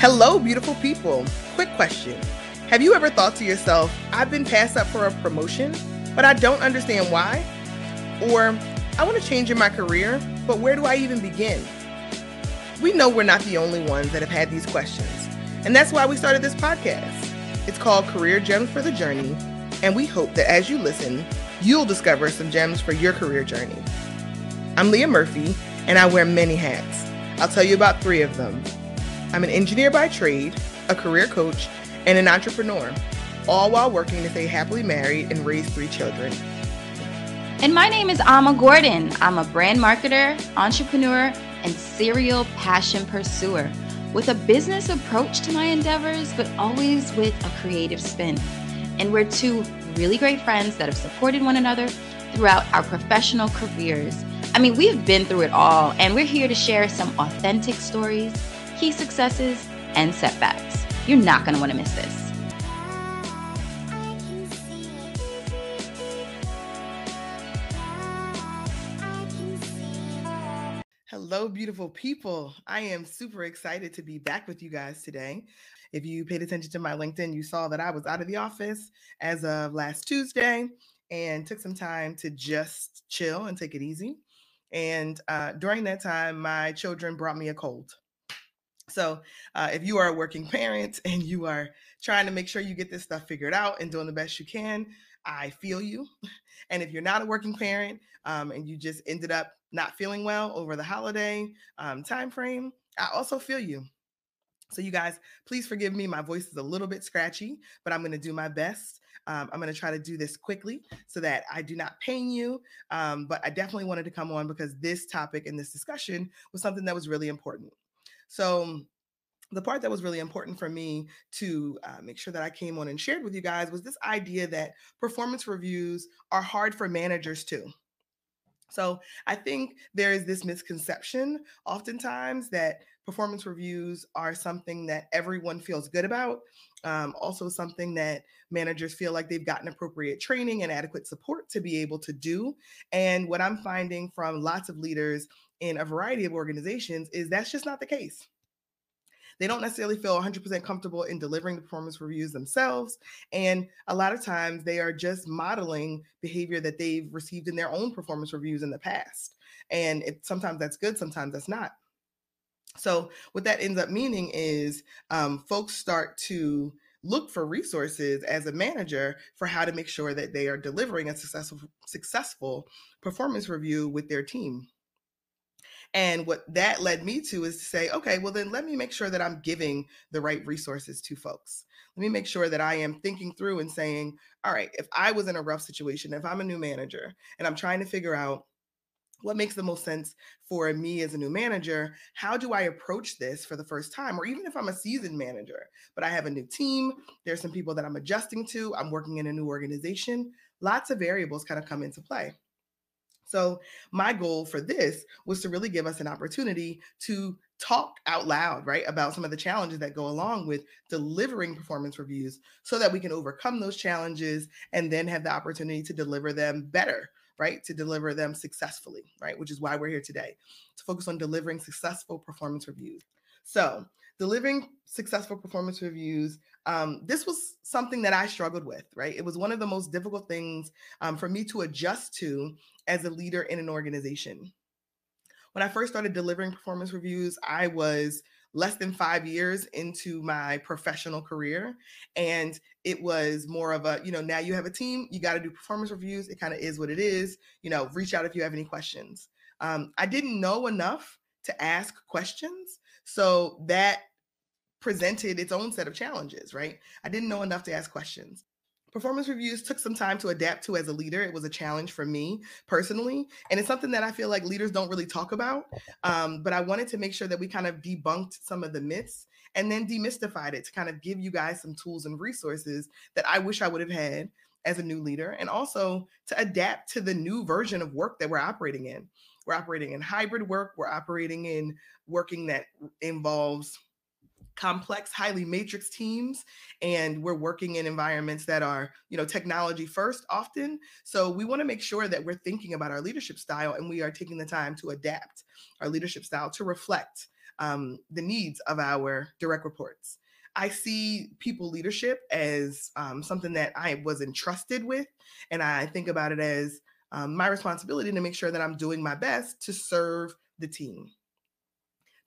Hello, beautiful people. Quick question Have you ever thought to yourself, I've been passed up for a promotion, but I don't understand why? Or, I want to change in my career, but where do I even begin? We know we're not the only ones that have had these questions, and that's why we started this podcast. It's called Career Gems for the Journey, and we hope that as you listen, you'll discover some gems for your career journey. I'm Leah Murphy, and I wear many hats. I'll tell you about three of them. I'm an engineer by trade, a career coach, and an entrepreneur, all while working to stay happily married and raise three children. And my name is Alma Gordon. I'm a brand marketer, entrepreneur, and serial passion pursuer with a business approach to my endeavors, but always with a creative spin. And we're two really great friends that have supported one another throughout our professional careers. I mean, we've been through it all, and we're here to share some authentic stories key successes, and setbacks. You're not going to want to miss this. Hello, beautiful people. I am super excited to be back with you guys today. If you paid attention to my LinkedIn, you saw that I was out of the office as of last Tuesday and took some time to just chill and take it easy. And uh, during that time, my children brought me a cold. So, uh, if you are a working parent and you are trying to make sure you get this stuff figured out and doing the best you can, I feel you. And if you're not a working parent um, and you just ended up not feeling well over the holiday um, time frame, I also feel you. So, you guys, please forgive me. My voice is a little bit scratchy, but I'm going to do my best. Um, I'm going to try to do this quickly so that I do not pain you. Um, but I definitely wanted to come on because this topic and this discussion was something that was really important. So the part that was really important for me to uh, make sure that I came on and shared with you guys was this idea that performance reviews are hard for managers too. So I think there is this misconception oftentimes that performance reviews are something that everyone feels good about. Um, also, something that managers feel like they've gotten appropriate training and adequate support to be able to do. And what I'm finding from lots of leaders in a variety of organizations is that's just not the case. They don't necessarily feel 100% comfortable in delivering the performance reviews themselves. And a lot of times they are just modeling behavior that they've received in their own performance reviews in the past. And it, sometimes that's good, sometimes that's not. So, what that ends up meaning is um, folks start to look for resources as a manager for how to make sure that they are delivering a successful successful performance review with their team and what that led me to is to say, okay, well, then let me make sure that I'm giving the right resources to folks. Let me make sure that I am thinking through and saying, all right, if I was in a rough situation, if I'm a new manager and I'm trying to figure out what makes the most sense for me as a new manager how do i approach this for the first time or even if i'm a seasoned manager but i have a new team there's some people that i'm adjusting to i'm working in a new organization lots of variables kind of come into play so, my goal for this was to really give us an opportunity to talk out loud, right, about some of the challenges that go along with delivering performance reviews so that we can overcome those challenges and then have the opportunity to deliver them better, right, to deliver them successfully, right, which is why we're here today to focus on delivering successful performance reviews. So, delivering successful performance reviews um, this was something that i struggled with right it was one of the most difficult things um, for me to adjust to as a leader in an organization when i first started delivering performance reviews i was less than five years into my professional career and it was more of a you know now you have a team you got to do performance reviews it kind of is what it is you know reach out if you have any questions um, i didn't know enough to ask questions so that presented its own set of challenges, right? I didn't know enough to ask questions. Performance reviews took some time to adapt to as a leader. It was a challenge for me personally. And it's something that I feel like leaders don't really talk about. Um, but I wanted to make sure that we kind of debunked some of the myths and then demystified it to kind of give you guys some tools and resources that I wish I would have had as a new leader and also to adapt to the new version of work that we're operating in. We're operating in hybrid work, we're operating in working that involves complex highly matrix teams and we're working in environments that are you know technology first often so we want to make sure that we're thinking about our leadership style and we are taking the time to adapt our leadership style to reflect um, the needs of our direct reports. I see people leadership as um, something that I was entrusted with, and I think about it as um, my responsibility to make sure that I'm doing my best to serve the team,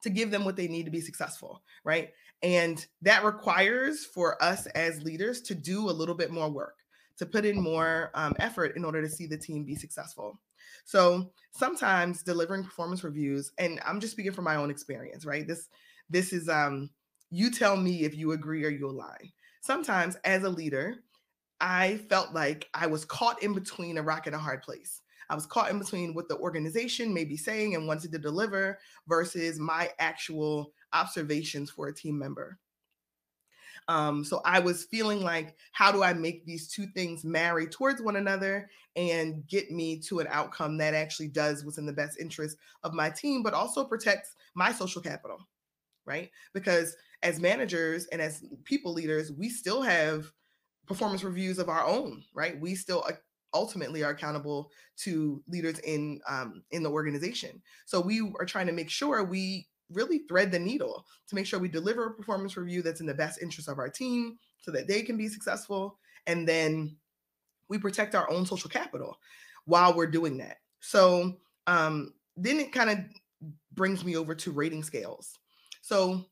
to give them what they need to be successful, right? And that requires for us as leaders to do a little bit more work, to put in more um, effort in order to see the team be successful. So sometimes delivering performance reviews, and I'm just speaking from my own experience, right? This this is um you tell me if you agree or you align. Sometimes as a leader, I felt like I was caught in between a rock and a hard place. I was caught in between what the organization may be saying and wanted to deliver versus my actual observations for a team member. Um, so I was feeling like, how do I make these two things marry towards one another and get me to an outcome that actually does what's in the best interest of my team, but also protects my social capital, right? Because as managers and as people leaders, we still have performance reviews of our own, right? We still uh, ultimately are accountable to leaders in um, in the organization. So we are trying to make sure we really thread the needle to make sure we deliver a performance review that's in the best interest of our team so that they can be successful and then we protect our own social capital while we're doing that. So um, then it kind of brings me over to rating scales. So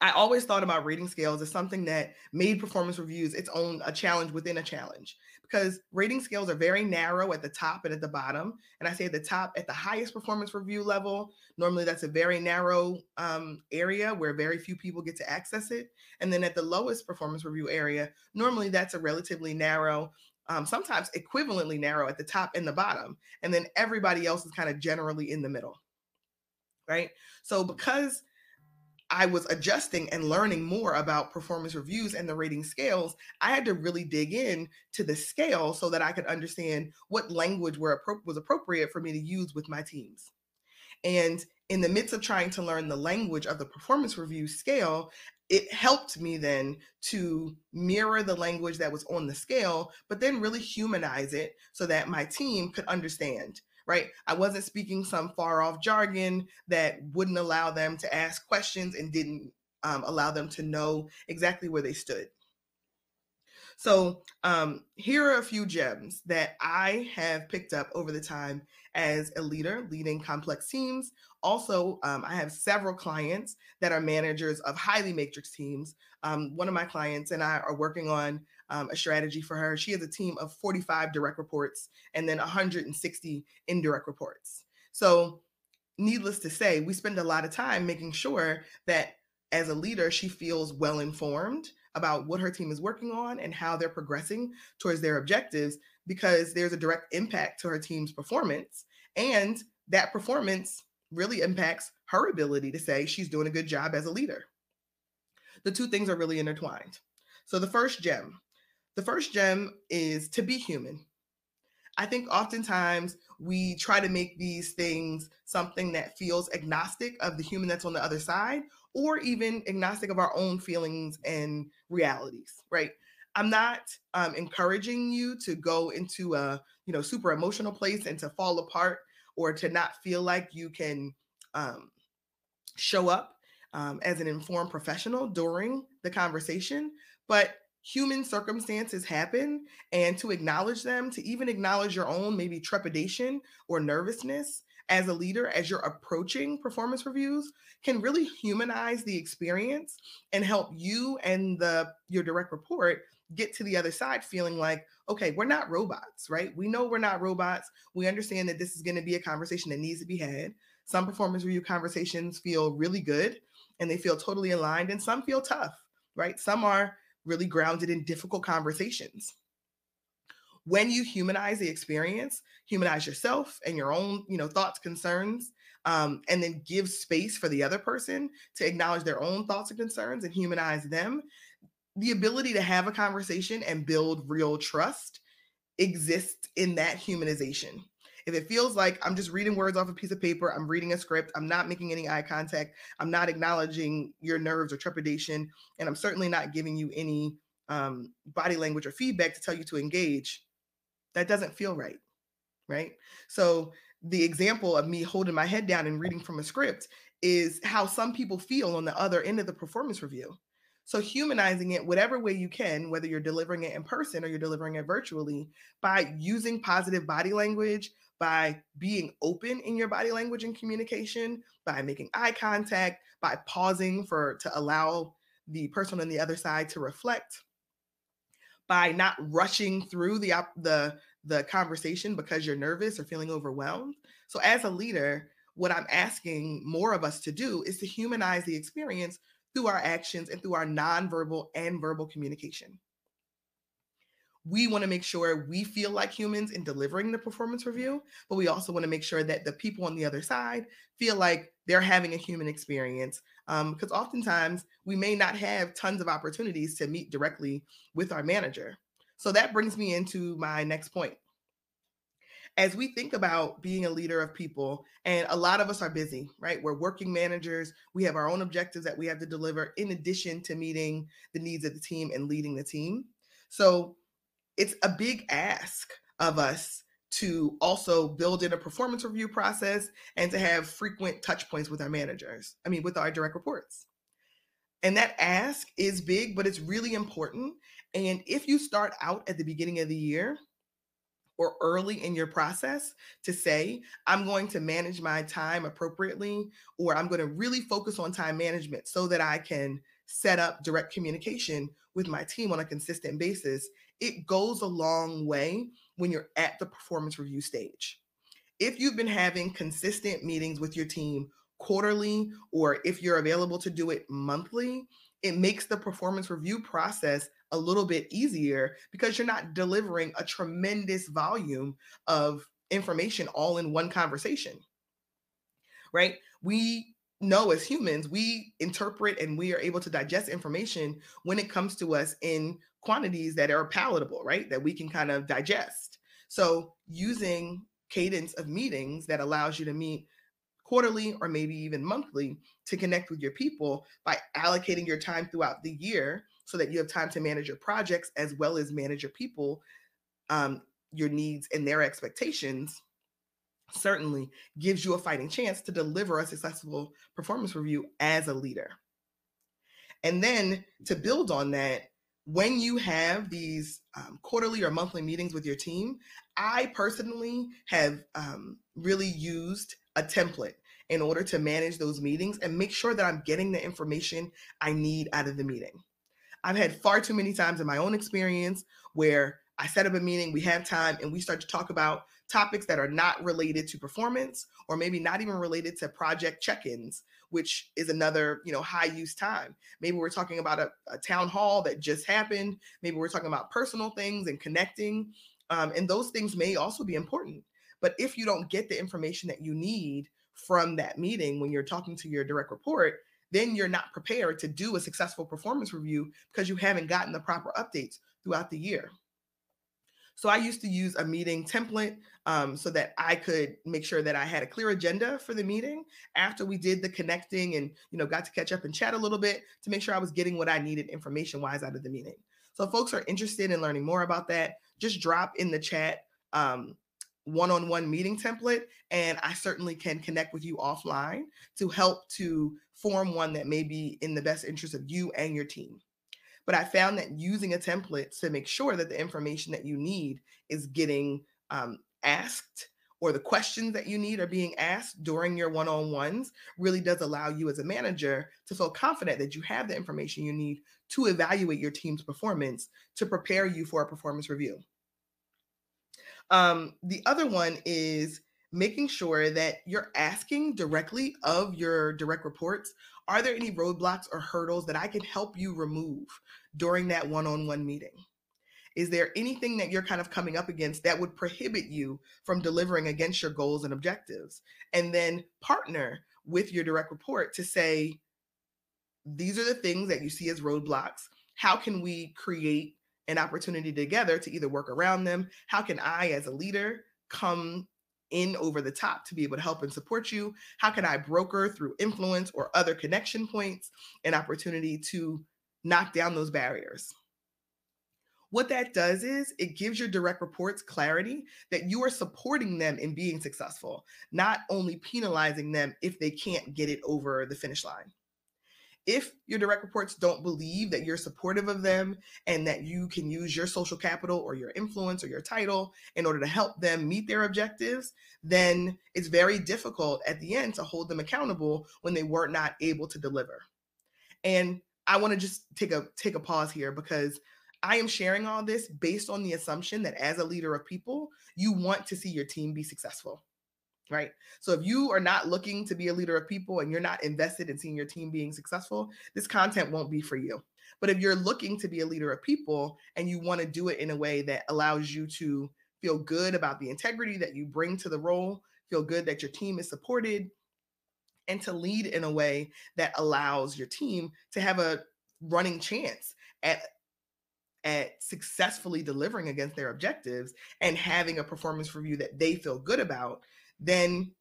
I always thought about rating scales as something that made performance reviews its own a challenge within a challenge because rating scales are very narrow at the top and at the bottom. And I say at the top at the highest performance review level. Normally, that's a very narrow um, area where very few people get to access it. And then at the lowest performance review area, normally that's a relatively narrow. Um, sometimes equivalently narrow at the top and the bottom, and then everybody else is kind of generally in the middle, right? So because I was adjusting and learning more about performance reviews and the rating scales, I had to really dig in to the scale so that I could understand what language were was appropriate for me to use with my teams. And in the midst of trying to learn the language of the performance review scale, it helped me then to mirror the language that was on the scale, but then really humanize it so that my team could understand right? I wasn't speaking some far off jargon that wouldn't allow them to ask questions and didn't um, allow them to know exactly where they stood. So, um, here are a few gems that I have picked up over the time as a leader leading complex teams. Also, um, I have several clients that are managers of highly matrix teams. Um, one of my clients and I are working on um, a strategy for her. She has a team of 45 direct reports and then 160 indirect reports. So, needless to say, we spend a lot of time making sure that as a leader, she feels well informed about what her team is working on and how they're progressing towards their objectives because there's a direct impact to her team's performance. And that performance really impacts her ability to say she's doing a good job as a leader. The two things are really intertwined. So, the first gem the first gem is to be human. I think oftentimes we try to make these things something that feels agnostic of the human that's on the other side, or even agnostic of our own feelings and realities, right? I'm not um, encouraging you to go into a you know super emotional place and to fall apart or to not feel like you can um, show up um, as an informed professional during the conversation. But human circumstances happen and to acknowledge them, to even acknowledge your own maybe trepidation or nervousness as a leader as you're approaching performance reviews can really humanize the experience and help you and the your direct report get to the other side feeling like okay we're not robots right? We know we're not robots. We understand that this is going to be a conversation that needs to be had. Some performance review conversations feel really good and they feel totally aligned and some feel tough right? Some are really grounded in difficult conversations. When you humanize the experience, humanize yourself and your own, you know, thoughts, concerns, um, and then give space for the other person to acknowledge their own thoughts and concerns and humanize them. The ability to have a conversation and build real trust exists in that humanization. If it feels like I'm just reading words off a piece of paper, I'm reading a script, I'm not making any eye contact, I'm not acknowledging your nerves or trepidation, and I'm certainly not giving you any um, body language or feedback to tell you to engage, that doesn't feel right. Right. So the example of me holding my head down and reading from a script is how some people feel on the other end of the performance review. So, humanizing it whatever way you can, whether you're delivering it in person or you're delivering it virtually, by using positive body language, by being open in your body language and communication, by making eye contact, by pausing for to allow the person on the other side to reflect, by not rushing through the the the conversation because you're nervous or feeling overwhelmed. So as a leader, what I'm asking more of us to do is to humanize the experience through our actions and through our nonverbal and verbal communication. We want to make sure we feel like humans in delivering the performance review, but we also want to make sure that the people on the other side feel like they're having a human experience. Um, because oftentimes we may not have tons of opportunities to meet directly with our manager. So that brings me into my next point as we think about being a leader of people, and a lot of us are busy, right? We're working managers. We have our own objectives that we have to deliver in addition to meeting the needs of the team and leading the team. So it's a big ask of us to also build in a performance review process and to have frequent touch points with our managers, I mean, with our direct reports. And that ask is big, but it's really important. And if you start out at the beginning of the year or early in your process to say, I'm going to manage my time appropriately, or I'm going to really focus on time management so that I can set up direct communication with my team on a consistent basis, it goes a long way when you're at the performance review stage. If you've been having consistent meetings with your team quarterly, or if you're available to do it monthly, it makes the performance review process a little bit easier because you're not delivering a tremendous volume of information all in one conversation. Right? We know as humans, we interpret and we are able to digest information when it comes to us in quantities that are palatable, right? That we can kind of digest. So, using cadence of meetings that allows you to meet quarterly or maybe even monthly to connect with your people by allocating your time throughout the year so that you have time to manage your projects as well as manage your people, um, your needs and their expectations certainly gives you a fighting chance to deliver a successful performance review as a leader. And then to build on that, when you have these um, quarterly or monthly meetings with your team, I personally have um, really used a template in order to manage those meetings and make sure that I'm getting the information I need out of the meeting. I've had far too many times in my own experience where I set up a meeting, we have time, and we start to talk about topics that are not related to performance or maybe not even related to project check-ins which is another you know high use time. Maybe we're talking about a, a town hall that just happened. Maybe we're talking about personal things and connecting um, and those things may also be important. But if you don't get the information that you need from that meeting when you're talking to your direct report then you're not prepared to do a successful performance review because you haven't gotten the proper updates throughout the year. So I used to use a meeting template um, so that I could make sure that I had a clear agenda for the meeting after we did the connecting and you know got to catch up and chat a little bit to make sure I was getting what I needed information wise out of the meeting. So if folks are interested in learning more about that, just drop in the chat um, one-on-one meeting template and i certainly can connect with you offline to help to form one that may be in the best interest of you and your team but i found that using a template to make sure that the information that you need is getting um, asked or the questions that you need are being asked during your one-on-ones really does allow you as a manager to feel confident that you have the information you need to evaluate your team's performance to prepare you for a performance review. Um, the other one is making sure that you're asking directly of your direct reports are there any roadblocks or hurdles that I can help you remove during that one on one meeting? Is there anything that you're kind of coming up against that would prohibit you from delivering against your goals and objectives? And then partner with your direct report to say, these are the things that you see as roadblocks. How can we create an opportunity together to either work around them. How can I, as a leader, come in over the top to be able to help and support you? How can I broker through influence or other connection points an opportunity to knock down those barriers? What that does is it gives your direct reports clarity that you are supporting them in being successful, not only penalizing them if they can't get it over the finish line. If your direct reports don't believe that you're supportive of them and that you can use your social capital or your influence or your title in order to help them meet their objectives, then it's very difficult at the end to hold them accountable when they were not able to deliver. And I want to just take a take a pause here because I am sharing all this based on the assumption that as a leader of people, you want to see your team be successful. Right. So if you are not looking to be a leader of people and you're not invested in seeing your team being successful, this content won't be for you. But if you're looking to be a leader of people and you want to do it in a way that allows you to feel good about the integrity that you bring to the role, feel good that your team is supported, and to lead in a way that allows your team to have a running chance at at successfully delivering against their objectives and having a performance review that they feel good about, then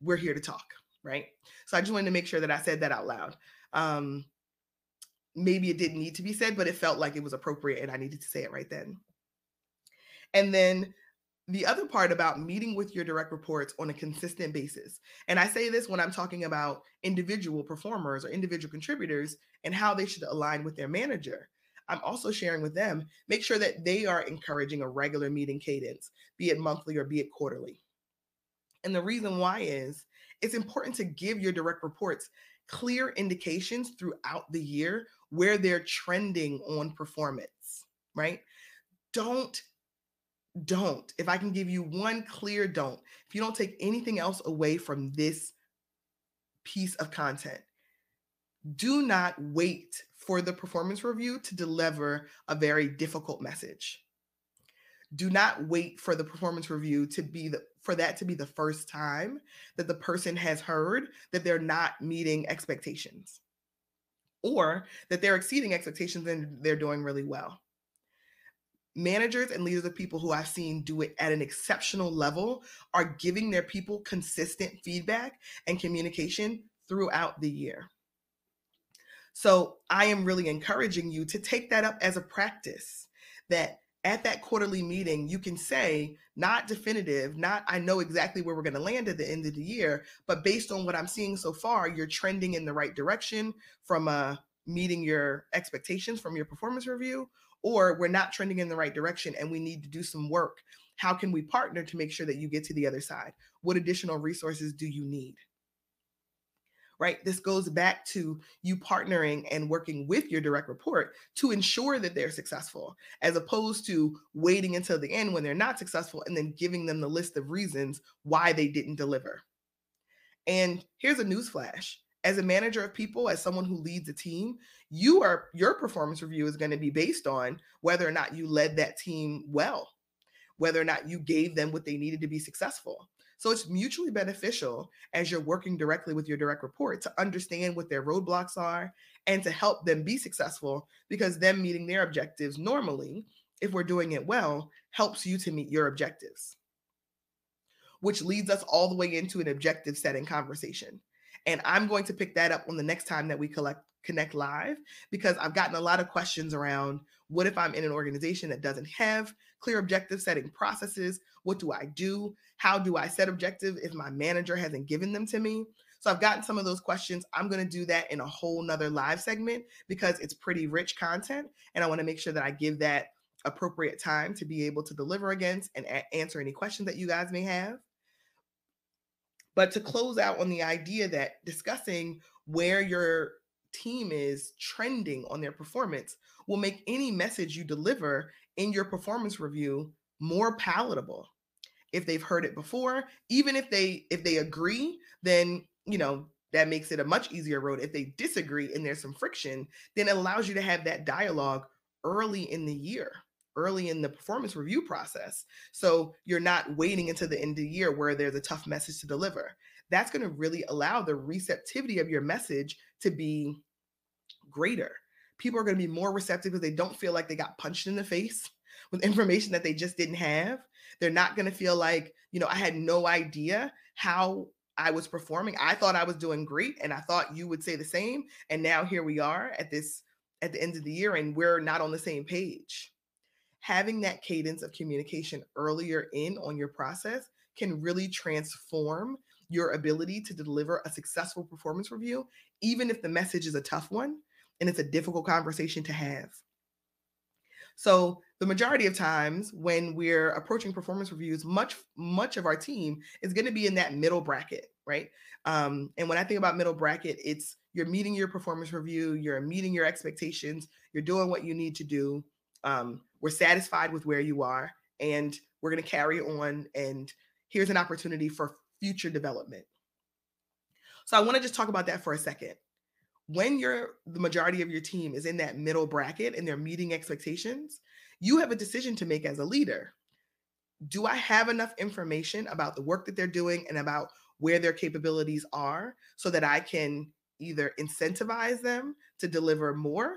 we're here to talk, right? So I just wanted to make sure that I said that out loud. Um, maybe it didn't need to be said, but it felt like it was appropriate and I needed to say it right then. And then the other part about meeting with your direct reports on a consistent basis. And I say this when I'm talking about individual performers or individual contributors and how they should align with their manager. I'm also sharing with them, make sure that they are encouraging a regular meeting cadence, be it monthly or be it quarterly. And the reason why is it's important to give your direct reports clear indications throughout the year where they're trending on performance, right? Don't don't. If I can give you one clear don't, if you don't take anything else away from this piece of content, do not wait for the performance review to deliver a very difficult message. Do not wait for the performance review to be the for that to be the first time that the person has heard that they're not meeting expectations or that they're exceeding expectations and they're doing really well. Managers and leaders of people who I've seen do it at an exceptional level are giving their people consistent feedback and communication throughout the year. So I am really encouraging you to take that up as a practice that at that quarterly meeting, you can say, not definitive, not I know exactly where we're going to land at the end of the year, but based on what I'm seeing so far, you're trending in the right direction from uh, meeting your expectations from your performance review, or we're not trending in the right direction and we need to do some work. How can we partner to make sure that you get to the other side? What additional resources do you need? Right? This goes back to you partnering and working with your direct report to ensure that they're successful, as opposed to waiting until the end when they're not successful and then giving them the list of reasons why they didn't deliver. And here's a newsflash. As a manager of people, as someone who leads a team, you are your performance review is going to be based on whether or not you led that team well, whether or not you gave them what they needed to be successful. So it's mutually beneficial as you're working directly with your direct report to understand what their roadblocks are and to help them be successful because them meeting their objectives normally, if we're doing it well, helps you to meet your objectives. Which leads us all the way into an objective setting conversation. And I'm going to pick that up on the next time that we collect connect live because I've gotten a lot of questions around what if I'm in an organization that doesn't have clear objective setting processes? What do I do? How do I set objective if my manager hasn't given them to me? So I've gotten some of those questions. I'm going to do that in a whole nother live segment because it's pretty rich content. And I want to make sure that I give that appropriate time to be able to deliver against and a- answer any questions that you guys may have. But to close out on the idea that discussing where your team is trending on their performance will make any message you deliver in your performance review more palatable. If they've heard it before even if they if they agree then you know that makes it a much easier road. If they disagree and there's some friction then it allows you to have that dialogue early in the year early in the performance review process. So you're not waiting until the end of the year where there's a tough message to deliver. That's going to really allow the receptivity of your message to be greater people are going to be more receptive because they don't feel like they got punched in the face with information that they just didn't have. They're not going to feel like, you know, I had no idea how I was performing. I thought I was doing great and I thought you would say the same. And now here we are at this at the end of the year and we're not on the same page. having that cadence of communication earlier in on your process can really transform your ability to deliver a successful performance review, even if the message is a tough one and it's a difficult conversation to have. So the majority of times when we're approaching performance reviews, much much of our team is going to be in that middle bracket, right? Um, and when I think about middle bracket, it's you're meeting your performance review, you're meeting your expectations, you're doing what you need to do. Um, we're satisfied with where you are, and we're going to carry on. And here's an opportunity for future development. So I want to just talk about that for a second when you're the majority of your team is in that middle bracket and they're meeting expectations, you have a decision to make as a leader. Do I have enough information about the work that they're doing and about where their capabilities are so that I can either incentivize them to deliver more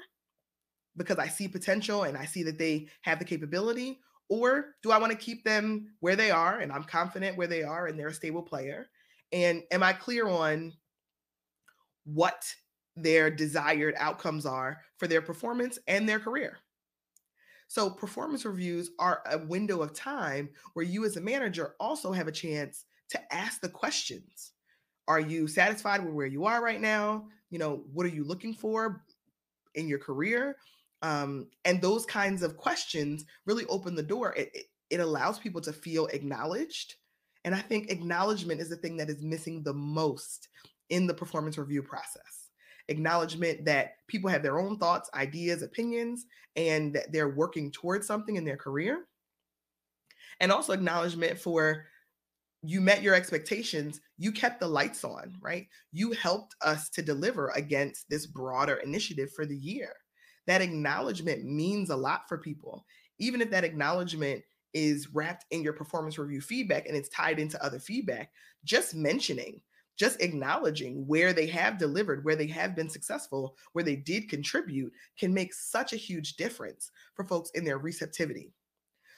because I see potential and I see that they have the capability? Or do I want to keep them where they are and I'm confident where they are and they're a stable player? And am I clear on what their desired outcomes are for their performance and their career. So, performance reviews are a window of time where you, as a manager, also have a chance to ask the questions. Are you satisfied with where you are right now? You know, what are you looking for in your career? Um, and those kinds of questions really open the door. It, it, it allows people to feel acknowledged. And I think acknowledgement is the thing that is missing the most in the performance review process acknowledgement that people have their own thoughts, ideas, opinions, and that they're working towards something in their career. And also acknowledgement for you met your expectations, you kept the lights on, right? You helped us to deliver against this broader initiative for the year. That acknowledgement means a lot for people. Even if that acknowledgement is wrapped in your performance review feedback and it's tied into other feedback, just mentioning just acknowledging where they have delivered, where they have been successful, where they did contribute can make such a huge difference for folks in their receptivity.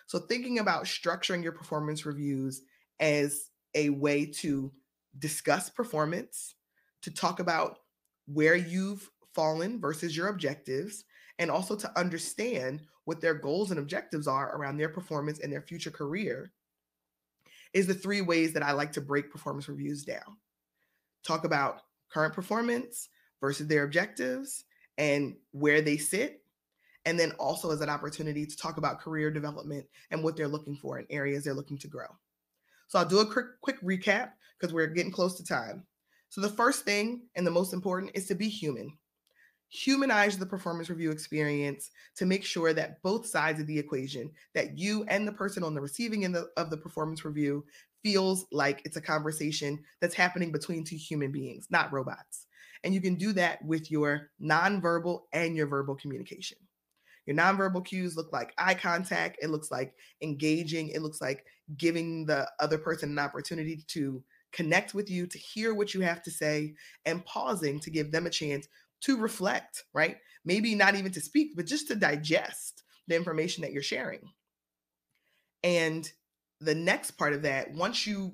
So, thinking about structuring your performance reviews as a way to discuss performance, to talk about where you've fallen versus your objectives, and also to understand what their goals and objectives are around their performance and their future career is the three ways that I like to break performance reviews down talk about current performance versus their objectives and where they sit. And then also as an opportunity to talk about career development and what they're looking for in areas they're looking to grow. So I'll do a quick, quick recap because we're getting close to time. So the first thing and the most important is to be human. Humanize the performance review experience to make sure that both sides of the equation, that you and the person on the receiving end of the performance review feels like it's a conversation that's happening between two human beings, not robots. And you can do that with your nonverbal and your verbal communication. Your nonverbal cues look like eye contact, it looks like engaging, it looks like giving the other person an opportunity to connect with you, to hear what you have to say, and pausing to give them a chance to reflect, right? Maybe not even to speak, but just to digest the information that you're sharing. And the next part of that, once you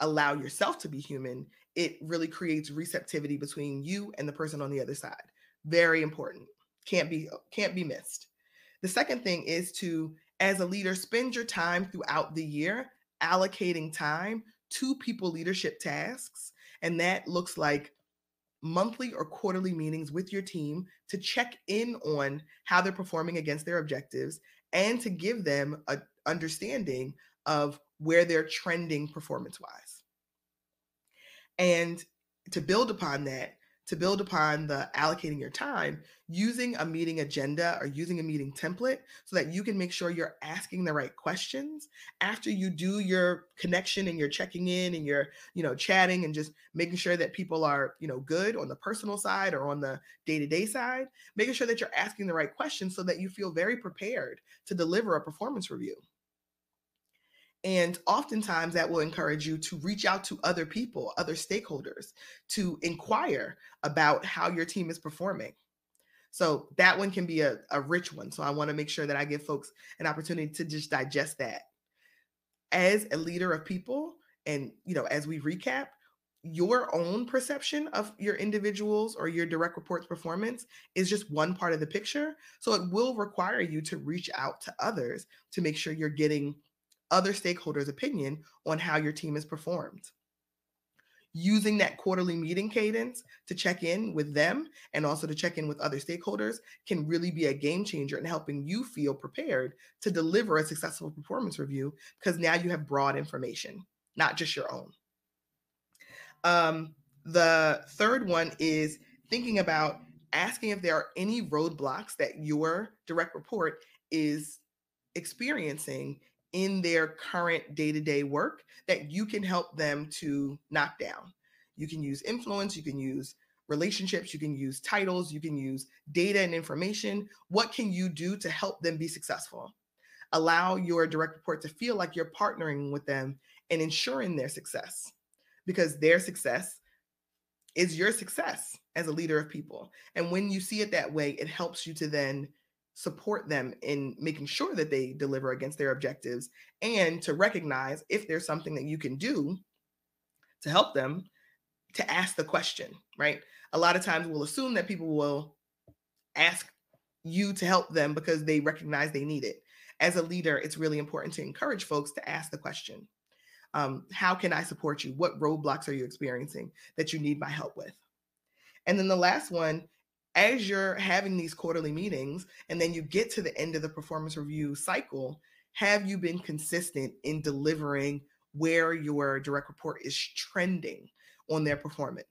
allow yourself to be human, it really creates receptivity between you and the person on the other side. Very important. Can't be can't be missed. The second thing is to as a leader spend your time throughout the year allocating time to people leadership tasks and that looks like monthly or quarterly meetings with your team to check in on how they're performing against their objectives and to give them a understanding of where they're trending performance wise. And to build upon that, to build upon the allocating your time, using a meeting agenda or using a meeting template so that you can make sure you're asking the right questions after you do your connection and you're checking in and you're, you know, chatting and just making sure that people are, you know, good on the personal side or on the day-to-day side, making sure that you're asking the right questions so that you feel very prepared to deliver a performance review. And oftentimes that will encourage you to reach out to other people, other stakeholders, to inquire about how your team is performing. So that one can be a, a rich one. So I want to make sure that I give folks an opportunity to just digest that. As a leader of people, and you know, as we recap, your own perception of your individuals or your direct reports performance is just one part of the picture. So it will require you to reach out to others to make sure you're getting other stakeholders' opinion on how your team has performed. Using that quarterly meeting cadence to check in with them and also to check in with other stakeholders can really be a game changer in helping you feel prepared to deliver a successful performance review because now you have broad information, not just your own. Um, the third one is thinking about asking if there are any roadblocks that your direct report is experiencing in their current day to day work that you can help them to knock down. You can use influence, you can use relationships, you can use titles, you can use data and information. What can you do to help them be successful? Allow your direct report to feel like you're partnering with them and ensuring their success because their success is your success as a leader of people. And when you see it that way, it helps you to then support them in making sure that they deliver against their objectives and to recognize if there's something that you can do to help them to ask the question, right? A lot of times we'll assume that people will ask you to help them because they recognize they need it. As a leader, it's really important to encourage folks to ask the question um, how can I support you? What roadblocks are you experiencing that you need my help with? And then the last one, as you're having these quarterly meetings and then you get to the end of the performance review cycle, have you been consistent in delivering where your direct report is trending on their performance?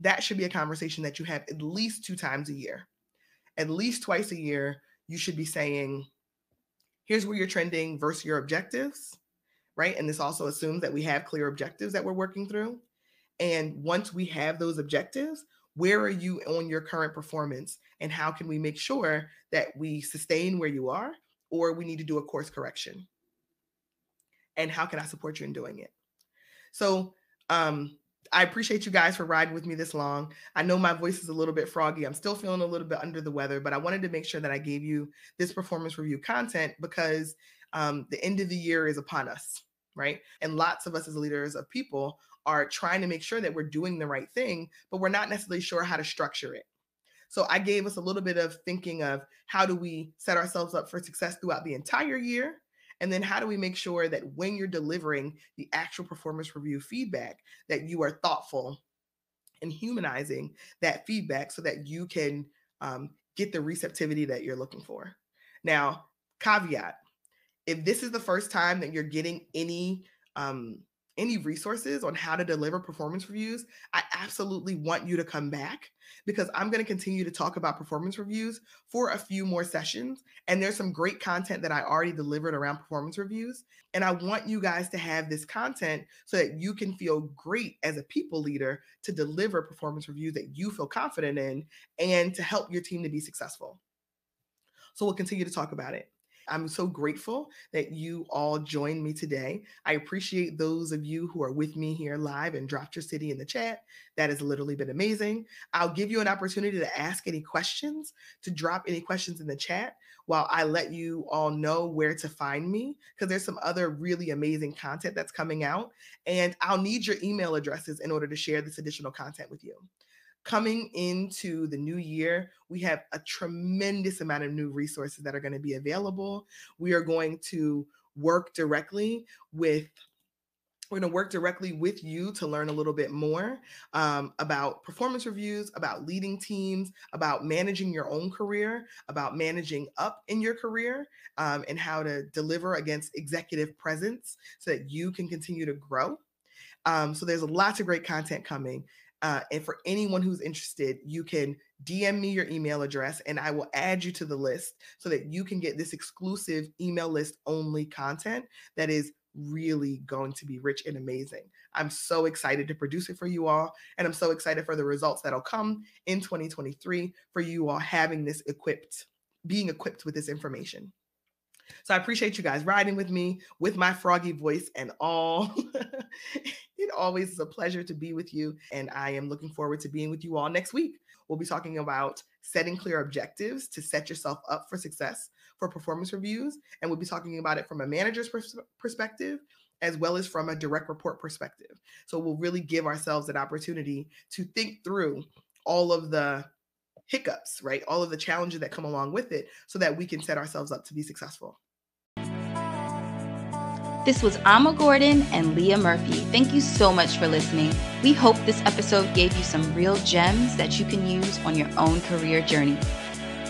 That should be a conversation that you have at least two times a year. At least twice a year, you should be saying, here's where you're trending versus your objectives right? And this also assumes that we have clear objectives that we're working through. And once we have those objectives, where are you on your current performance? And how can we make sure that we sustain where you are or we need to do a course correction? And how can I support you in doing it? So, um, I appreciate you guys for riding with me this long. I know my voice is a little bit froggy. I'm still feeling a little bit under the weather, but I wanted to make sure that I gave you this performance review content because um, the end of the year is upon us right? And lots of us as leaders of people are trying to make sure that we're doing the right thing, but we're not necessarily sure how to structure it. So I gave us a little bit of thinking of how do we set ourselves up for success throughout the entire year? And then how do we make sure that when you're delivering the actual performance review feedback, that you are thoughtful and humanizing that feedback so that you can um, get the receptivity that you're looking for. Now, caveat if this is the first time that you're getting any um, any resources on how to deliver performance reviews, I absolutely want you to come back because I'm going to continue to talk about performance reviews for a few more sessions. And there's some great content that I already delivered around performance reviews. And I want you guys to have this content so that you can feel great as a people leader to deliver performance reviews that you feel confident in and to help your team to be successful. So we'll continue to talk about it. I'm so grateful that you all joined me today. I appreciate those of you who are with me here live and dropped your city in the chat. That has literally been amazing. I'll give you an opportunity to ask any questions, to drop any questions in the chat while I let you all know where to find me because there's some other really amazing content that's coming out. And I'll need your email addresses in order to share this additional content with you coming into the new year, we have a tremendous amount of new resources that are going to be available. We are going to work directly with we're going to work directly with you to learn a little bit more um, about performance reviews, about leading teams, about managing your own career, about managing up in your career, um, and how to deliver against executive presence so that you can continue to grow. Um, so there's lots of great content coming. Uh, and for anyone who's interested, you can DM me your email address and I will add you to the list so that you can get this exclusive email list only content that is really going to be rich and amazing. I'm so excited to produce it for you all. And I'm so excited for the results that'll come in 2023 for you all having this equipped, being equipped with this information. So I appreciate you guys riding with me with my froggy voice and all. it always is a pleasure to be with you. And I am looking forward to being with you all next week. We'll be talking about setting clear objectives to set yourself up for success for performance reviews. And we'll be talking about it from a manager's pers- perspective as well as from a direct report perspective. So we'll really give ourselves an opportunity to think through all of the hiccups, right? All of the challenges that come along with it so that we can set ourselves up to be successful. This was Ama Gordon and Leah Murphy. Thank you so much for listening. We hope this episode gave you some real gems that you can use on your own career journey.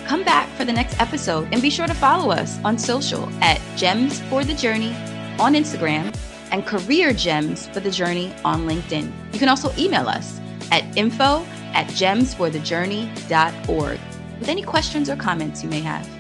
Come back for the next episode and be sure to follow us on social at Gems for the Journey on Instagram and Career Gems for the Journey on LinkedIn. You can also email us at info at gemsforthejourney.org with any questions or comments you may have.